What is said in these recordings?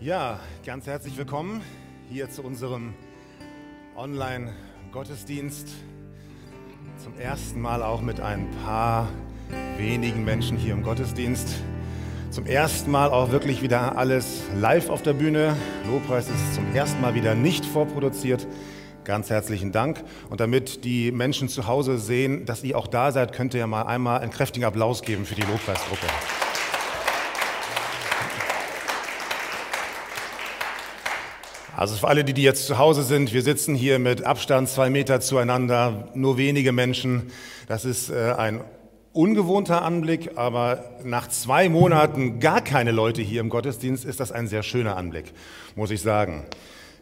Ja, ganz herzlich willkommen hier zu unserem Online-Gottesdienst. Zum ersten Mal auch mit ein paar wenigen Menschen hier im Gottesdienst. Zum ersten Mal auch wirklich wieder alles live auf der Bühne. Lobpreis ist zum ersten Mal wieder nicht vorproduziert. Ganz herzlichen Dank. Und damit die Menschen zu Hause sehen, dass ihr auch da seid, könnt ihr ja mal einmal einen kräftigen Applaus geben für die Lobpreisgruppe. Also für alle, die, die jetzt zu Hause sind, wir sitzen hier mit Abstand zwei Meter zueinander, nur wenige Menschen. Das ist äh, ein ungewohnter Anblick, aber nach zwei Monaten gar keine Leute hier im Gottesdienst ist das ein sehr schöner Anblick, muss ich sagen.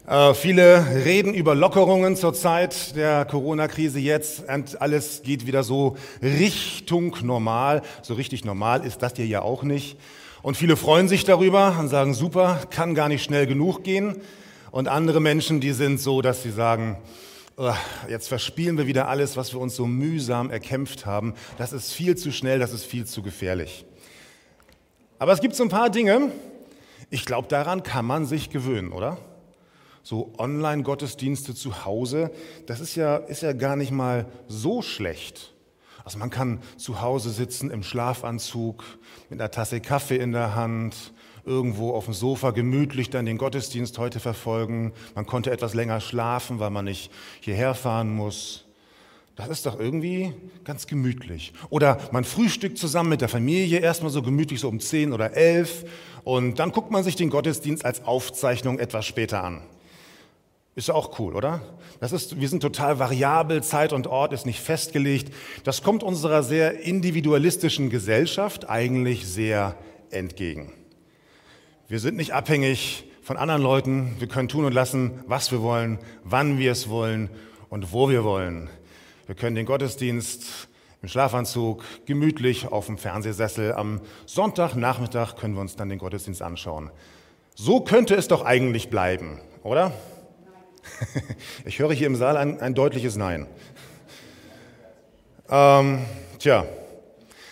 Äh, viele reden über Lockerungen zur Zeit der Corona-Krise jetzt und alles geht wieder so Richtung normal. So richtig normal ist das hier ja auch nicht. Und viele freuen sich darüber und sagen, super, kann gar nicht schnell genug gehen. Und andere Menschen, die sind so, dass sie sagen, jetzt verspielen wir wieder alles, was wir uns so mühsam erkämpft haben. Das ist viel zu schnell, das ist viel zu gefährlich. Aber es gibt so ein paar Dinge, ich glaube, daran kann man sich gewöhnen, oder? So Online-Gottesdienste zu Hause, das ist ja, ist ja gar nicht mal so schlecht. Also man kann zu Hause sitzen im Schlafanzug, mit einer Tasse Kaffee in der Hand, irgendwo auf dem Sofa gemütlich dann den Gottesdienst heute verfolgen. Man konnte etwas länger schlafen, weil man nicht hierher fahren muss. Das ist doch irgendwie ganz gemütlich. Oder man frühstückt zusammen mit der Familie, erstmal so gemütlich so um 10 oder 11 und dann guckt man sich den Gottesdienst als Aufzeichnung etwas später an. Ist auch cool, oder? Das ist, wir sind total variabel, Zeit und Ort ist nicht festgelegt. Das kommt unserer sehr individualistischen Gesellschaft eigentlich sehr entgegen. Wir sind nicht abhängig von anderen Leuten. Wir können tun und lassen, was wir wollen, wann wir es wollen und wo wir wollen. Wir können den Gottesdienst im Schlafanzug gemütlich auf dem Fernsehsessel am Sonntagnachmittag können wir uns dann den Gottesdienst anschauen. So könnte es doch eigentlich bleiben, oder? Ich höre hier im Saal ein, ein deutliches Nein. Ähm, tja,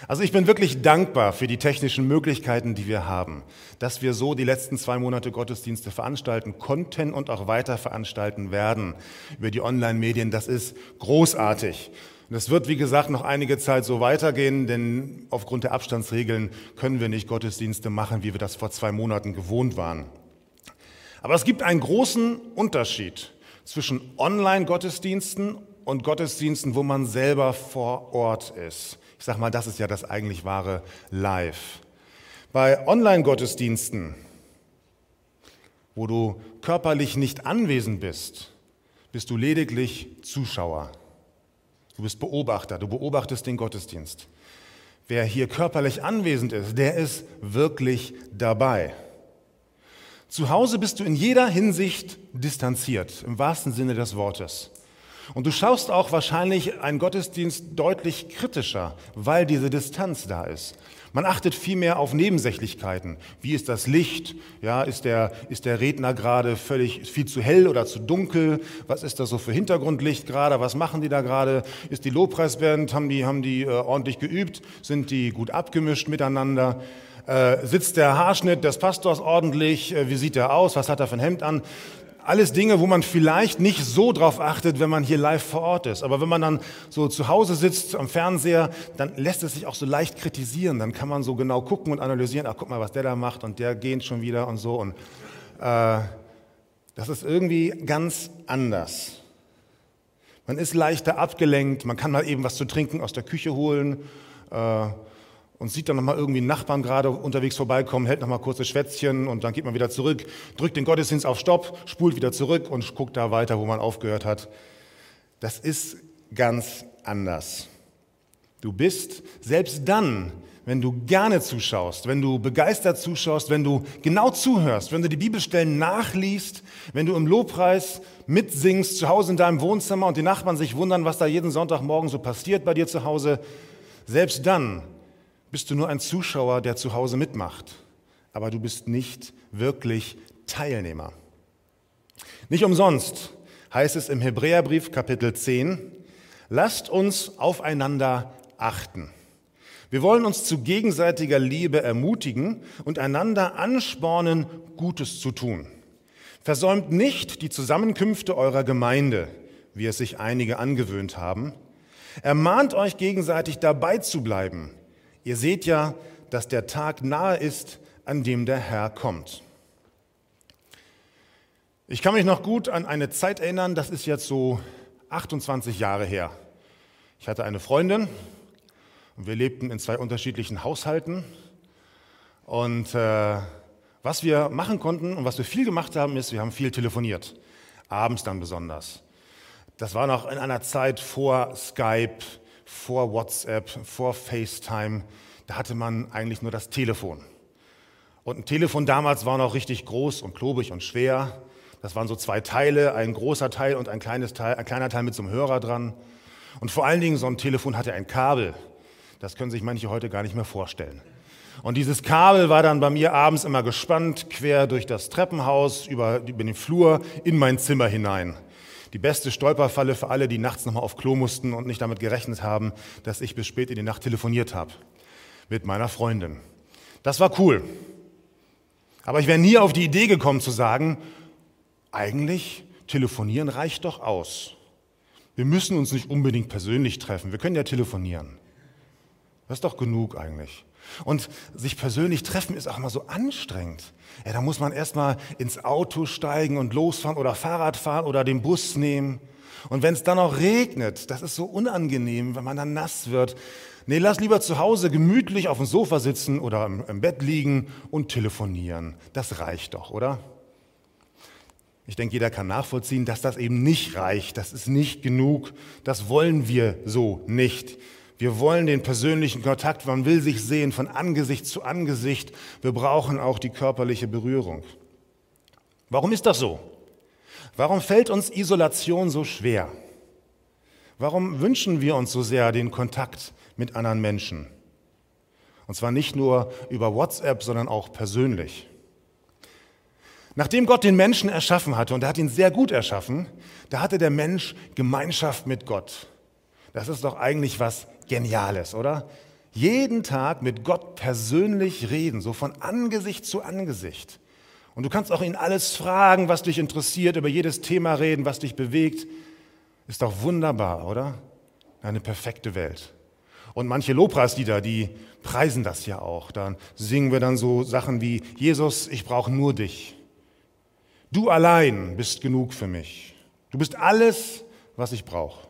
also ich bin wirklich dankbar für die technischen Möglichkeiten, die wir haben, dass wir so die letzten zwei Monate Gottesdienste veranstalten konnten und auch weiter veranstalten werden über die Online-Medien. Das ist großartig. Und es wird, wie gesagt, noch einige Zeit so weitergehen, denn aufgrund der Abstandsregeln können wir nicht Gottesdienste machen, wie wir das vor zwei Monaten gewohnt waren. Aber es gibt einen großen Unterschied zwischen Online-Gottesdiensten und Gottesdiensten, wo man selber vor Ort ist. Ich sage mal, das ist ja das eigentlich wahre Live. Bei Online-Gottesdiensten, wo du körperlich nicht anwesend bist, bist du lediglich Zuschauer. Du bist Beobachter, du beobachtest den Gottesdienst. Wer hier körperlich anwesend ist, der ist wirklich dabei. Zu Hause bist du in jeder Hinsicht distanziert, im wahrsten Sinne des Wortes. Und du schaust auch wahrscheinlich einen Gottesdienst deutlich kritischer, weil diese Distanz da ist. Man achtet viel mehr auf Nebensächlichkeiten. Wie ist das Licht? Ja, ist der, ist der Redner gerade völlig viel zu hell oder zu dunkel? Was ist das so für Hintergrundlicht gerade? Was machen die da gerade? Ist die Lobpreisband, haben die, haben die äh, ordentlich geübt? Sind die gut abgemischt miteinander? Äh, sitzt der Haarschnitt des Pastors ordentlich? Äh, wie sieht er aus? Was hat er für ein Hemd an? Alles Dinge, wo man vielleicht nicht so drauf achtet, wenn man hier live vor Ort ist. Aber wenn man dann so zu Hause sitzt am Fernseher, dann lässt es sich auch so leicht kritisieren. Dann kann man so genau gucken und analysieren. Ach, guck mal, was der da macht und der geht schon wieder und so. Und äh, das ist irgendwie ganz anders. Man ist leichter abgelenkt. Man kann mal eben was zu trinken aus der Küche holen. Äh, und sieht dann nochmal irgendwie einen Nachbarn gerade unterwegs vorbeikommen, hält nochmal kurzes Schwätzchen und dann geht man wieder zurück, drückt den Gottesdienst auf Stopp, spult wieder zurück und guckt da weiter, wo man aufgehört hat. Das ist ganz anders. Du bist selbst dann, wenn du gerne zuschaust, wenn du begeistert zuschaust, wenn du genau zuhörst, wenn du die Bibelstellen nachliest, wenn du im Lobpreis mitsingst, zu Hause in deinem Wohnzimmer und die Nachbarn sich wundern, was da jeden Sonntagmorgen so passiert bei dir zu Hause, selbst dann bist du nur ein Zuschauer, der zu Hause mitmacht, aber du bist nicht wirklich Teilnehmer. Nicht umsonst heißt es im Hebräerbrief Kapitel 10, lasst uns aufeinander achten. Wir wollen uns zu gegenseitiger Liebe ermutigen und einander anspornen, Gutes zu tun. Versäumt nicht die Zusammenkünfte eurer Gemeinde, wie es sich einige angewöhnt haben. Ermahnt euch gegenseitig dabei zu bleiben. Ihr seht ja, dass der Tag nahe ist, an dem der Herr kommt. Ich kann mich noch gut an eine Zeit erinnern, das ist jetzt so 28 Jahre her. Ich hatte eine Freundin, und wir lebten in zwei unterschiedlichen Haushalten. Und äh, was wir machen konnten und was wir viel gemacht haben, ist, wir haben viel telefoniert. Abends dann besonders. Das war noch in einer Zeit vor Skype, vor WhatsApp, vor FaceTime. Da hatte man eigentlich nur das Telefon. Und ein Telefon damals war noch richtig groß und klobig und schwer. Das waren so zwei Teile, ein großer Teil und ein, kleines Teil, ein kleiner Teil mit so einem Hörer dran. Und vor allen Dingen, so ein Telefon hatte ein Kabel. Das können sich manche heute gar nicht mehr vorstellen. Und dieses Kabel war dann bei mir abends immer gespannt, quer durch das Treppenhaus, über, über den Flur, in mein Zimmer hinein. Die beste Stolperfalle für alle, die nachts nochmal auf Klo mussten und nicht damit gerechnet haben, dass ich bis spät in die Nacht telefoniert habe. Mit meiner Freundin. Das war cool. Aber ich wäre nie auf die Idee gekommen zu sagen, eigentlich telefonieren reicht doch aus. Wir müssen uns nicht unbedingt persönlich treffen. Wir können ja telefonieren. Das ist doch genug eigentlich. Und sich persönlich treffen ist auch mal so anstrengend. Ja, da muss man erstmal ins Auto steigen und losfahren oder Fahrrad fahren oder den Bus nehmen. Und wenn es dann auch regnet, das ist so unangenehm, wenn man dann nass wird. Nee, lass lieber zu Hause gemütlich auf dem Sofa sitzen oder im Bett liegen und telefonieren. Das reicht doch, oder? Ich denke, jeder kann nachvollziehen, dass das eben nicht reicht. Das ist nicht genug. Das wollen wir so nicht. Wir wollen den persönlichen Kontakt, man will sich sehen von Angesicht zu Angesicht. Wir brauchen auch die körperliche Berührung. Warum ist das so? Warum fällt uns Isolation so schwer? Warum wünschen wir uns so sehr den Kontakt mit anderen Menschen? Und zwar nicht nur über WhatsApp, sondern auch persönlich. Nachdem Gott den Menschen erschaffen hatte, und er hat ihn sehr gut erschaffen, da hatte der Mensch Gemeinschaft mit Gott. Das ist doch eigentlich was Geniales, oder? Jeden Tag mit Gott persönlich reden, so von Angesicht zu Angesicht. Und du kannst auch ihn alles fragen, was dich interessiert, über jedes Thema reden, was dich bewegt. Ist doch wunderbar, oder? Eine perfekte Welt. Und manche Lobpreislieder, die preisen das ja auch. Dann singen wir dann so Sachen wie, Jesus, ich brauche nur dich. Du allein bist genug für mich. Du bist alles, was ich brauche.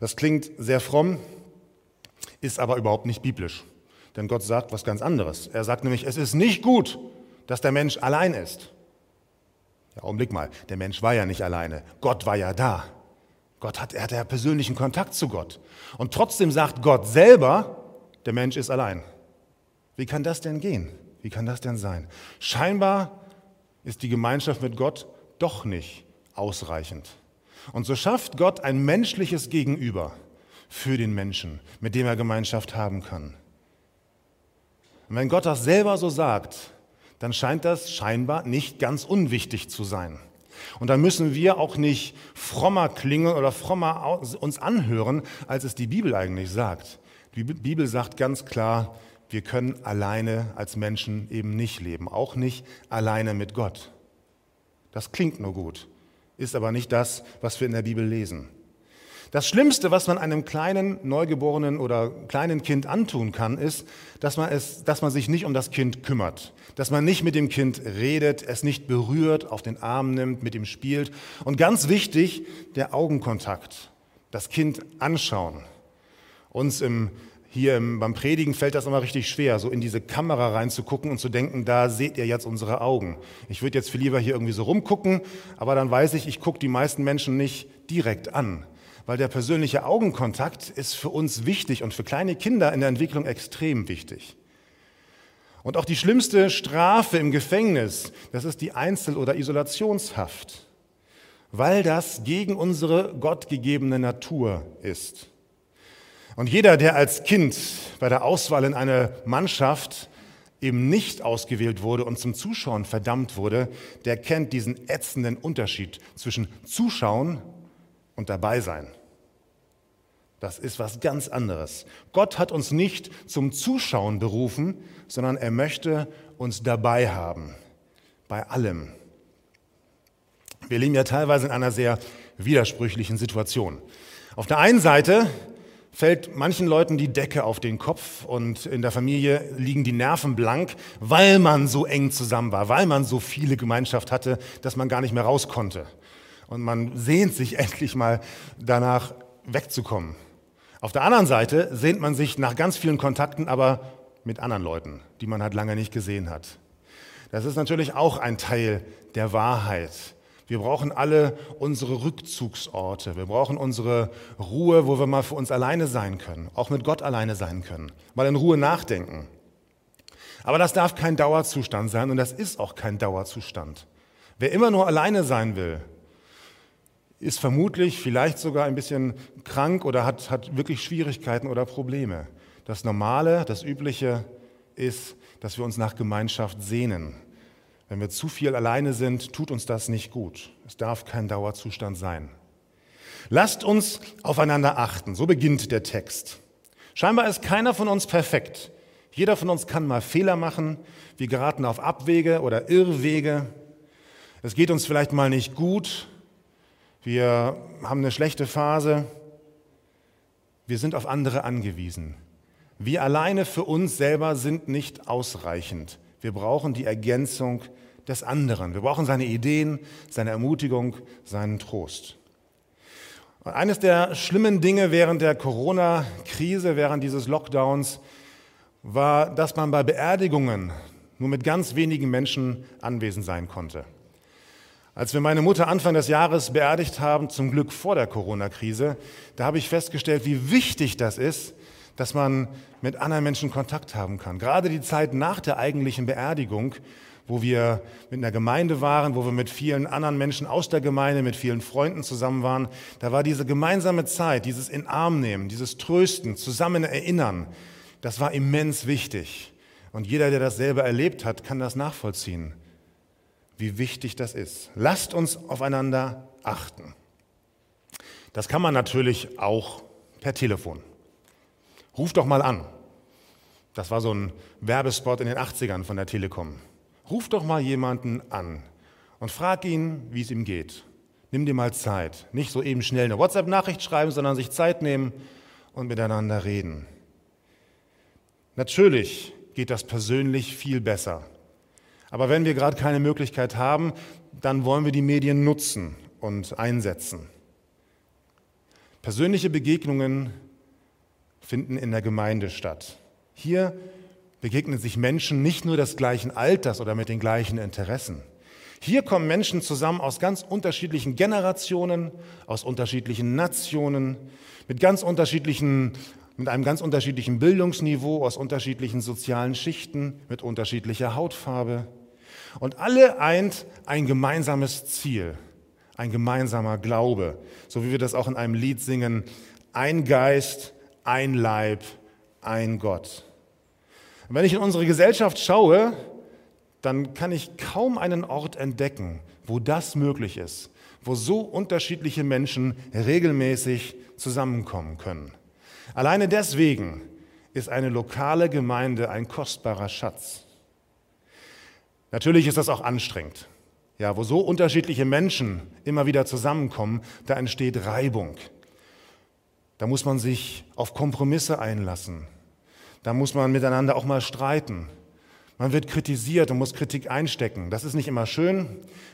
Das klingt sehr fromm, ist aber überhaupt nicht biblisch. Denn Gott sagt was ganz anderes. Er sagt nämlich, es ist nicht gut, dass der Mensch allein ist. Ja, Augenblick mal, der Mensch war ja nicht alleine. Gott war ja da. Gott hat, er hatte ja persönlichen Kontakt zu Gott. Und trotzdem sagt Gott selber, der Mensch ist allein. Wie kann das denn gehen? Wie kann das denn sein? Scheinbar ist die Gemeinschaft mit Gott doch nicht ausreichend. Und so schafft Gott ein menschliches Gegenüber für den Menschen, mit dem er Gemeinschaft haben kann. Und wenn Gott das selber so sagt, dann scheint das scheinbar nicht ganz unwichtig zu sein. Und dann müssen wir auch nicht frommer klingen oder frommer uns anhören, als es die Bibel eigentlich sagt. Die Bibel sagt ganz klar, wir können alleine als Menschen eben nicht leben, auch nicht alleine mit Gott. Das klingt nur gut, ist aber nicht das, was wir in der Bibel lesen. Das Schlimmste, was man einem kleinen Neugeborenen oder kleinen Kind antun kann, ist, dass man, es, dass man sich nicht um das Kind kümmert, dass man nicht mit dem Kind redet, es nicht berührt, auf den Arm nimmt, mit ihm spielt. Und ganz wichtig, der Augenkontakt, das Kind anschauen. Uns im, hier im, beim Predigen fällt das immer richtig schwer, so in diese Kamera reinzugucken und zu denken, da seht ihr jetzt unsere Augen. Ich würde jetzt viel lieber hier irgendwie so rumgucken, aber dann weiß ich, ich gucke die meisten Menschen nicht direkt an weil der persönliche Augenkontakt ist für uns wichtig und für kleine Kinder in der Entwicklung extrem wichtig. Und auch die schlimmste Strafe im Gefängnis, das ist die Einzel- oder Isolationshaft, weil das gegen unsere gottgegebene Natur ist. Und jeder, der als Kind bei der Auswahl in eine Mannschaft eben nicht ausgewählt wurde und zum Zuschauen verdammt wurde, der kennt diesen ätzenden Unterschied zwischen Zuschauen und dabei sein. Das ist was ganz anderes. Gott hat uns nicht zum Zuschauen berufen, sondern er möchte uns dabei haben. Bei allem. Wir leben ja teilweise in einer sehr widersprüchlichen Situation. Auf der einen Seite fällt manchen Leuten die Decke auf den Kopf und in der Familie liegen die Nerven blank, weil man so eng zusammen war, weil man so viele Gemeinschaft hatte, dass man gar nicht mehr raus konnte. Und man sehnt sich endlich mal danach wegzukommen. Auf der anderen Seite sehnt man sich nach ganz vielen Kontakten, aber mit anderen Leuten, die man halt lange nicht gesehen hat. Das ist natürlich auch ein Teil der Wahrheit. Wir brauchen alle unsere Rückzugsorte. Wir brauchen unsere Ruhe, wo wir mal für uns alleine sein können, auch mit Gott alleine sein können, mal in Ruhe nachdenken. Aber das darf kein Dauerzustand sein und das ist auch kein Dauerzustand. Wer immer nur alleine sein will, ist vermutlich vielleicht sogar ein bisschen krank oder hat, hat wirklich Schwierigkeiten oder Probleme. Das Normale, das Übliche ist, dass wir uns nach Gemeinschaft sehnen. Wenn wir zu viel alleine sind, tut uns das nicht gut. Es darf kein Dauerzustand sein. Lasst uns aufeinander achten. So beginnt der Text. Scheinbar ist keiner von uns perfekt. Jeder von uns kann mal Fehler machen. Wir geraten auf Abwege oder Irrwege. Es geht uns vielleicht mal nicht gut. Wir haben eine schlechte Phase. Wir sind auf andere angewiesen. Wir alleine für uns selber sind nicht ausreichend. Wir brauchen die Ergänzung des anderen. Wir brauchen seine Ideen, seine Ermutigung, seinen Trost. Und eines der schlimmen Dinge während der Corona-Krise, während dieses Lockdowns, war, dass man bei Beerdigungen nur mit ganz wenigen Menschen anwesend sein konnte. Als wir meine Mutter Anfang des Jahres beerdigt haben, zum Glück vor der Corona-Krise, da habe ich festgestellt, wie wichtig das ist, dass man mit anderen Menschen Kontakt haben kann. Gerade die Zeit nach der eigentlichen Beerdigung, wo wir mit einer Gemeinde waren, wo wir mit vielen anderen Menschen aus der Gemeinde, mit vielen Freunden zusammen waren, da war diese gemeinsame Zeit, dieses in Arm nehmen, dieses Trösten, zusammen erinnern, das war immens wichtig. Und jeder, der das selber erlebt hat, kann das nachvollziehen, wie wichtig das ist. Lasst uns aufeinander achten. Das kann man natürlich auch per Telefon. Ruf doch mal an. Das war so ein Werbespot in den 80ern von der Telekom. Ruf doch mal jemanden an und frag ihn, wie es ihm geht. Nimm dir mal Zeit. Nicht so eben schnell eine WhatsApp-Nachricht schreiben, sondern sich Zeit nehmen und miteinander reden. Natürlich geht das persönlich viel besser. Aber wenn wir gerade keine Möglichkeit haben, dann wollen wir die Medien nutzen und einsetzen. Persönliche Begegnungen finden in der Gemeinde statt. Hier begegnen sich Menschen nicht nur des gleichen Alters oder mit den gleichen Interessen. Hier kommen Menschen zusammen aus ganz unterschiedlichen Generationen, aus unterschiedlichen Nationen, mit ganz unterschiedlichen mit einem ganz unterschiedlichen Bildungsniveau, aus unterschiedlichen sozialen Schichten, mit unterschiedlicher Hautfarbe. Und alle eint ein gemeinsames Ziel, ein gemeinsamer Glaube, so wie wir das auch in einem Lied singen, ein Geist, ein Leib, ein Gott. Und wenn ich in unsere Gesellschaft schaue, dann kann ich kaum einen Ort entdecken, wo das möglich ist, wo so unterschiedliche Menschen regelmäßig zusammenkommen können. Alleine deswegen ist eine lokale Gemeinde ein kostbarer Schatz. Natürlich ist das auch anstrengend. Ja, wo so unterschiedliche Menschen immer wieder zusammenkommen, da entsteht Reibung. Da muss man sich auf Kompromisse einlassen. Da muss man miteinander auch mal streiten. Man wird kritisiert und muss Kritik einstecken. Das ist nicht immer schön,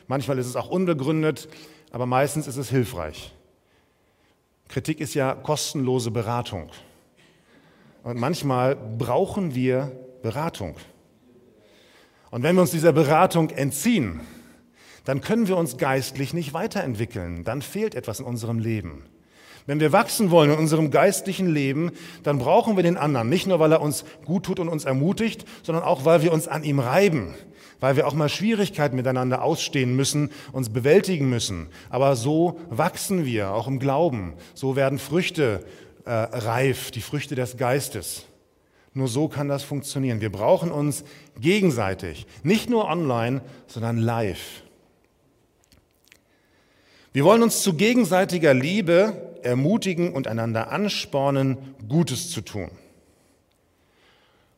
manchmal ist es auch unbegründet, aber meistens ist es hilfreich. Kritik ist ja kostenlose Beratung. Und manchmal brauchen wir Beratung. Und wenn wir uns dieser Beratung entziehen, dann können wir uns geistlich nicht weiterentwickeln. Dann fehlt etwas in unserem Leben. Wenn wir wachsen wollen in unserem geistlichen Leben, dann brauchen wir den anderen. Nicht nur, weil er uns gut tut und uns ermutigt, sondern auch, weil wir uns an ihm reiben. Weil wir auch mal Schwierigkeiten miteinander ausstehen müssen, uns bewältigen müssen. Aber so wachsen wir, auch im Glauben. So werden Früchte äh, reif, die Früchte des Geistes. Nur so kann das funktionieren. Wir brauchen uns gegenseitig. Nicht nur online, sondern live. Wir wollen uns zu gegenseitiger Liebe ermutigen und einander anspornen, Gutes zu tun.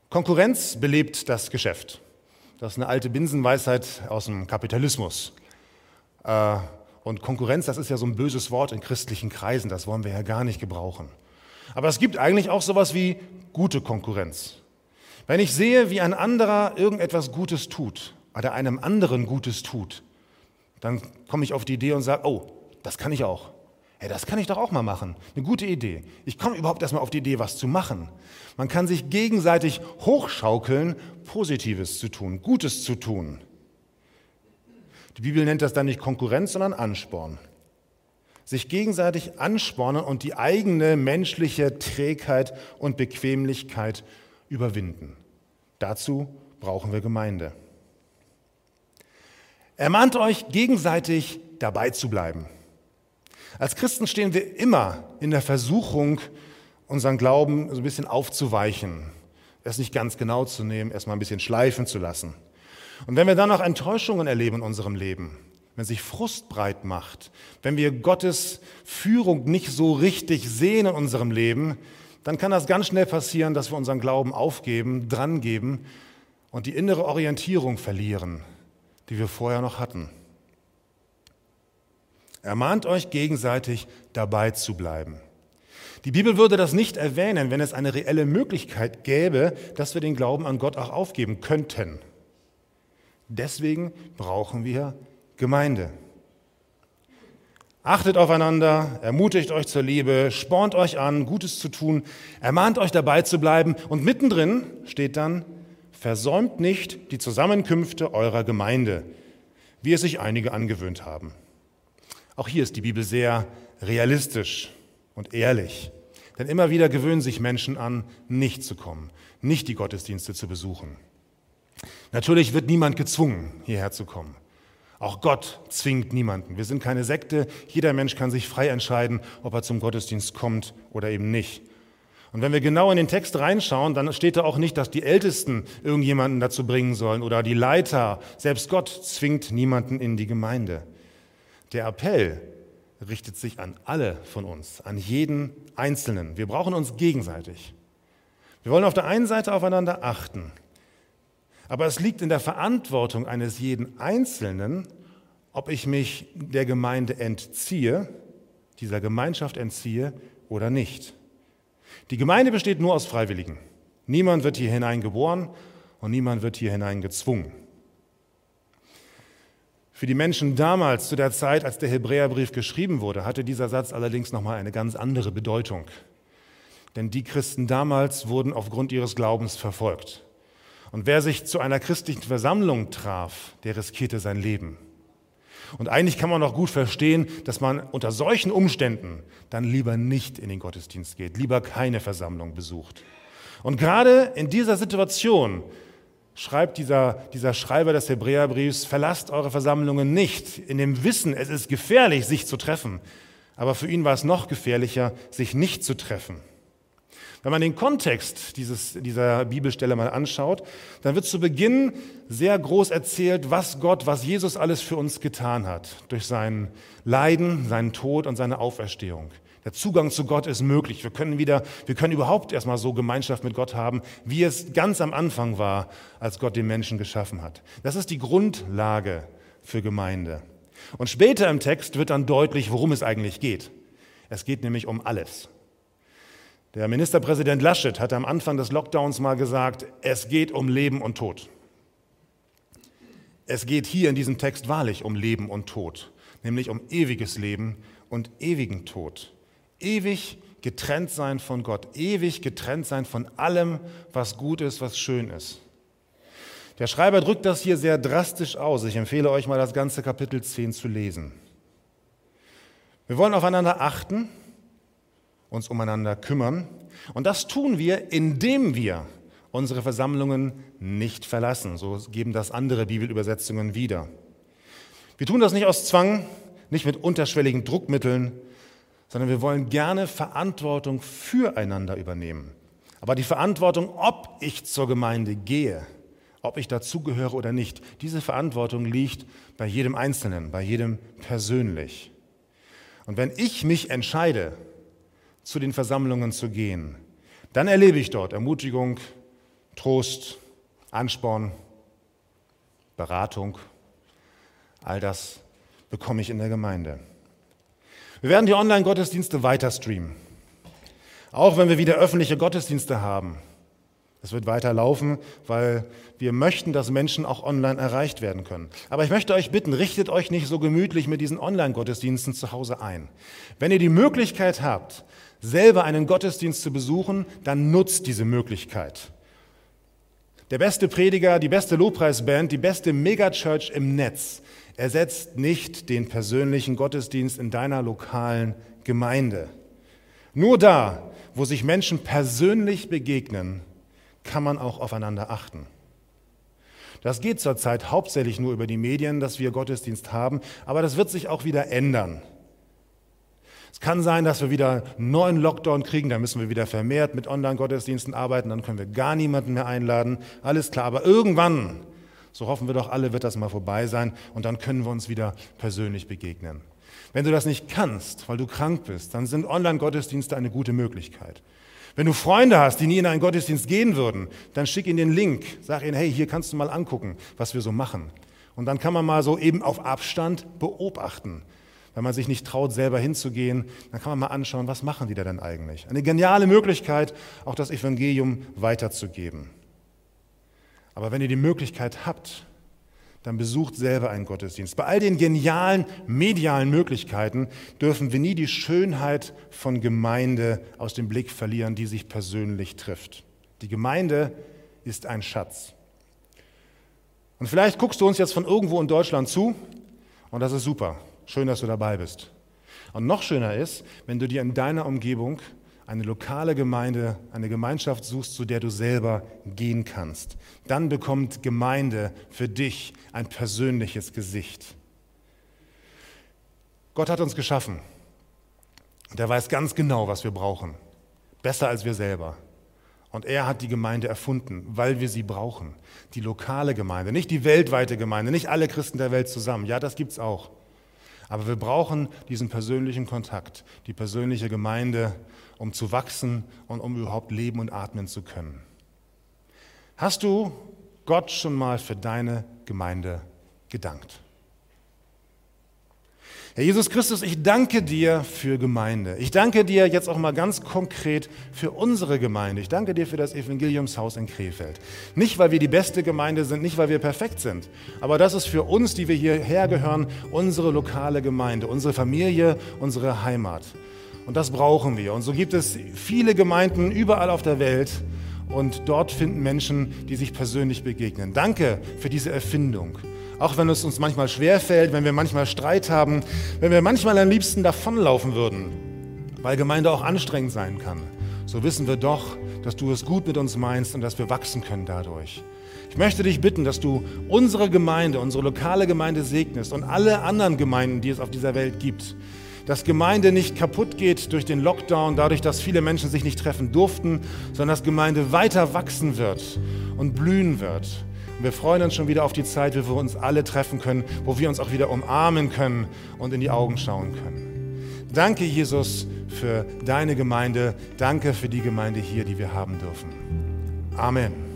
Konkurrenz belebt das Geschäft. Das ist eine alte Binsenweisheit aus dem Kapitalismus. Äh, und Konkurrenz, das ist ja so ein böses Wort in christlichen Kreisen, das wollen wir ja gar nicht gebrauchen. Aber es gibt eigentlich auch sowas wie gute Konkurrenz. Wenn ich sehe, wie ein anderer irgendetwas Gutes tut oder einem anderen Gutes tut, dann komme ich auf die Idee und sage, oh, das kann ich auch. Hey, das kann ich doch auch mal machen. Eine gute Idee. Ich komme überhaupt erstmal auf die Idee, was zu machen. Man kann sich gegenseitig hochschaukeln, Positives zu tun, Gutes zu tun. Die Bibel nennt das dann nicht Konkurrenz, sondern Ansporn. Sich gegenseitig anspornen und die eigene menschliche Trägheit und Bequemlichkeit überwinden. Dazu brauchen wir Gemeinde. Ermahnt euch gegenseitig dabei zu bleiben. Als Christen stehen wir immer in der Versuchung, unseren Glauben so ein bisschen aufzuweichen, es nicht ganz genau zu nehmen, erstmal ein bisschen schleifen zu lassen. Und wenn wir dann noch Enttäuschungen erleben in unserem Leben, wenn sich Frust breit macht, wenn wir Gottes Führung nicht so richtig sehen in unserem Leben, dann kann das ganz schnell passieren, dass wir unseren Glauben aufgeben, drangeben und die innere Orientierung verlieren, die wir vorher noch hatten. Ermahnt euch gegenseitig dabei zu bleiben. Die Bibel würde das nicht erwähnen, wenn es eine reelle Möglichkeit gäbe, dass wir den Glauben an Gott auch aufgeben könnten. Deswegen brauchen wir Gemeinde. Achtet aufeinander, ermutigt euch zur Liebe, spornt euch an, Gutes zu tun, ermahnt euch dabei zu bleiben und mittendrin steht dann, versäumt nicht die Zusammenkünfte eurer Gemeinde, wie es sich einige angewöhnt haben. Auch hier ist die Bibel sehr realistisch und ehrlich. Denn immer wieder gewöhnen sich Menschen an, nicht zu kommen, nicht die Gottesdienste zu besuchen. Natürlich wird niemand gezwungen, hierher zu kommen. Auch Gott zwingt niemanden. Wir sind keine Sekte. Jeder Mensch kann sich frei entscheiden, ob er zum Gottesdienst kommt oder eben nicht. Und wenn wir genau in den Text reinschauen, dann steht da auch nicht, dass die Ältesten irgendjemanden dazu bringen sollen oder die Leiter. Selbst Gott zwingt niemanden in die Gemeinde. Der Appell richtet sich an alle von uns, an jeden Einzelnen. Wir brauchen uns gegenseitig. Wir wollen auf der einen Seite aufeinander achten, aber es liegt in der Verantwortung eines jeden Einzelnen, ob ich mich der Gemeinde entziehe, dieser Gemeinschaft entziehe oder nicht. Die Gemeinde besteht nur aus Freiwilligen. Niemand wird hier hinein geboren und niemand wird hier hinein gezwungen. Für die Menschen damals, zu der Zeit, als der Hebräerbrief geschrieben wurde, hatte dieser Satz allerdings nochmal eine ganz andere Bedeutung. Denn die Christen damals wurden aufgrund ihres Glaubens verfolgt. Und wer sich zu einer christlichen Versammlung traf, der riskierte sein Leben. Und eigentlich kann man auch gut verstehen, dass man unter solchen Umständen dann lieber nicht in den Gottesdienst geht, lieber keine Versammlung besucht. Und gerade in dieser Situation schreibt dieser, dieser Schreiber des Hebräerbriefs, verlasst eure Versammlungen nicht, in dem Wissen, es ist gefährlich, sich zu treffen. Aber für ihn war es noch gefährlicher, sich nicht zu treffen. Wenn man den Kontext dieses, dieser Bibelstelle mal anschaut, dann wird zu Beginn sehr groß erzählt, was Gott, was Jesus alles für uns getan hat. Durch sein Leiden, seinen Tod und seine Auferstehung. Der Zugang zu Gott ist möglich. Wir können wieder, wir können überhaupt erstmal so Gemeinschaft mit Gott haben, wie es ganz am Anfang war, als Gott den Menschen geschaffen hat. Das ist die Grundlage für Gemeinde. Und später im Text wird dann deutlich, worum es eigentlich geht. Es geht nämlich um alles. Der Ministerpräsident Laschet hat am Anfang des Lockdowns mal gesagt, es geht um Leben und Tod. Es geht hier in diesem Text wahrlich um Leben und Tod, nämlich um ewiges Leben und ewigen Tod ewig getrennt sein von Gott, ewig getrennt sein von allem, was gut ist, was schön ist. Der Schreiber drückt das hier sehr drastisch aus. Ich empfehle euch mal das ganze Kapitel 10 zu lesen. Wir wollen aufeinander achten, uns umeinander kümmern. Und das tun wir, indem wir unsere Versammlungen nicht verlassen. So geben das andere Bibelübersetzungen wieder. Wir tun das nicht aus Zwang, nicht mit unterschwelligen Druckmitteln, sondern wir wollen gerne Verantwortung füreinander übernehmen. Aber die Verantwortung, ob ich zur Gemeinde gehe, ob ich dazugehöre oder nicht, diese Verantwortung liegt bei jedem Einzelnen, bei jedem persönlich. Und wenn ich mich entscheide, zu den Versammlungen zu gehen, dann erlebe ich dort Ermutigung, Trost, Ansporn, Beratung. All das bekomme ich in der Gemeinde. Wir werden die Online-Gottesdienste weiter streamen. Auch wenn wir wieder öffentliche Gottesdienste haben. Es wird weiter laufen, weil wir möchten, dass Menschen auch online erreicht werden können. Aber ich möchte euch bitten, richtet euch nicht so gemütlich mit diesen Online-Gottesdiensten zu Hause ein. Wenn ihr die Möglichkeit habt, selber einen Gottesdienst zu besuchen, dann nutzt diese Möglichkeit. Der beste Prediger, die beste Lobpreisband, die beste Megachurch im Netz ersetzt nicht den persönlichen Gottesdienst in deiner lokalen Gemeinde. Nur da, wo sich Menschen persönlich begegnen, kann man auch aufeinander achten. Das geht zurzeit hauptsächlich nur über die Medien, dass wir Gottesdienst haben, aber das wird sich auch wieder ändern. Es kann sein, dass wir wieder einen neuen Lockdown kriegen, dann müssen wir wieder vermehrt mit Online-Gottesdiensten arbeiten, dann können wir gar niemanden mehr einladen. Alles klar, aber irgendwann, so hoffen wir doch alle, wird das mal vorbei sein und dann können wir uns wieder persönlich begegnen. Wenn du das nicht kannst, weil du krank bist, dann sind Online-Gottesdienste eine gute Möglichkeit. Wenn du Freunde hast, die nie in einen Gottesdienst gehen würden, dann schick ihnen den Link, sag ihnen, hey, hier kannst du mal angucken, was wir so machen. Und dann kann man mal so eben auf Abstand beobachten. Wenn man sich nicht traut, selber hinzugehen, dann kann man mal anschauen, was machen die da denn eigentlich. Eine geniale Möglichkeit, auch das Evangelium weiterzugeben. Aber wenn ihr die Möglichkeit habt, dann besucht selber einen Gottesdienst. Bei all den genialen medialen Möglichkeiten dürfen wir nie die Schönheit von Gemeinde aus dem Blick verlieren, die sich persönlich trifft. Die Gemeinde ist ein Schatz. Und vielleicht guckst du uns jetzt von irgendwo in Deutschland zu und das ist super. Schön, dass du dabei bist. Und noch schöner ist, wenn du dir in deiner Umgebung eine lokale Gemeinde, eine Gemeinschaft suchst, zu der du selber gehen kannst. Dann bekommt Gemeinde für dich ein persönliches Gesicht. Gott hat uns geschaffen. Der weiß ganz genau, was wir brauchen. Besser als wir selber. Und er hat die Gemeinde erfunden, weil wir sie brauchen. Die lokale Gemeinde, nicht die weltweite Gemeinde, nicht alle Christen der Welt zusammen. Ja, das gibt es auch. Aber wir brauchen diesen persönlichen Kontakt, die persönliche Gemeinde, um zu wachsen und um überhaupt leben und atmen zu können. Hast du Gott schon mal für deine Gemeinde gedankt? Herr Jesus Christus, ich danke dir für Gemeinde. Ich danke dir jetzt auch mal ganz konkret für unsere Gemeinde. Ich danke dir für das Evangeliumshaus in Krefeld. Nicht, weil wir die beste Gemeinde sind, nicht, weil wir perfekt sind, aber das ist für uns, die wir hierher gehören, unsere lokale Gemeinde, unsere Familie, unsere Heimat. Und das brauchen wir. Und so gibt es viele Gemeinden überall auf der Welt. Und dort finden Menschen, die sich persönlich begegnen. Danke für diese Erfindung. Auch wenn es uns manchmal schwerfällt, wenn wir manchmal Streit haben, wenn wir manchmal am liebsten davonlaufen würden, weil Gemeinde auch anstrengend sein kann, so wissen wir doch, dass du es gut mit uns meinst und dass wir wachsen können dadurch. Ich möchte dich bitten, dass du unsere Gemeinde, unsere lokale Gemeinde segnest und alle anderen Gemeinden, die es auf dieser Welt gibt. Dass Gemeinde nicht kaputt geht durch den Lockdown, dadurch, dass viele Menschen sich nicht treffen durften, sondern dass Gemeinde weiter wachsen wird und blühen wird. Und wir freuen uns schon wieder auf die Zeit, wo wir uns alle treffen können, wo wir uns auch wieder umarmen können und in die Augen schauen können. Danke, Jesus, für deine Gemeinde. Danke für die Gemeinde hier, die wir haben dürfen. Amen.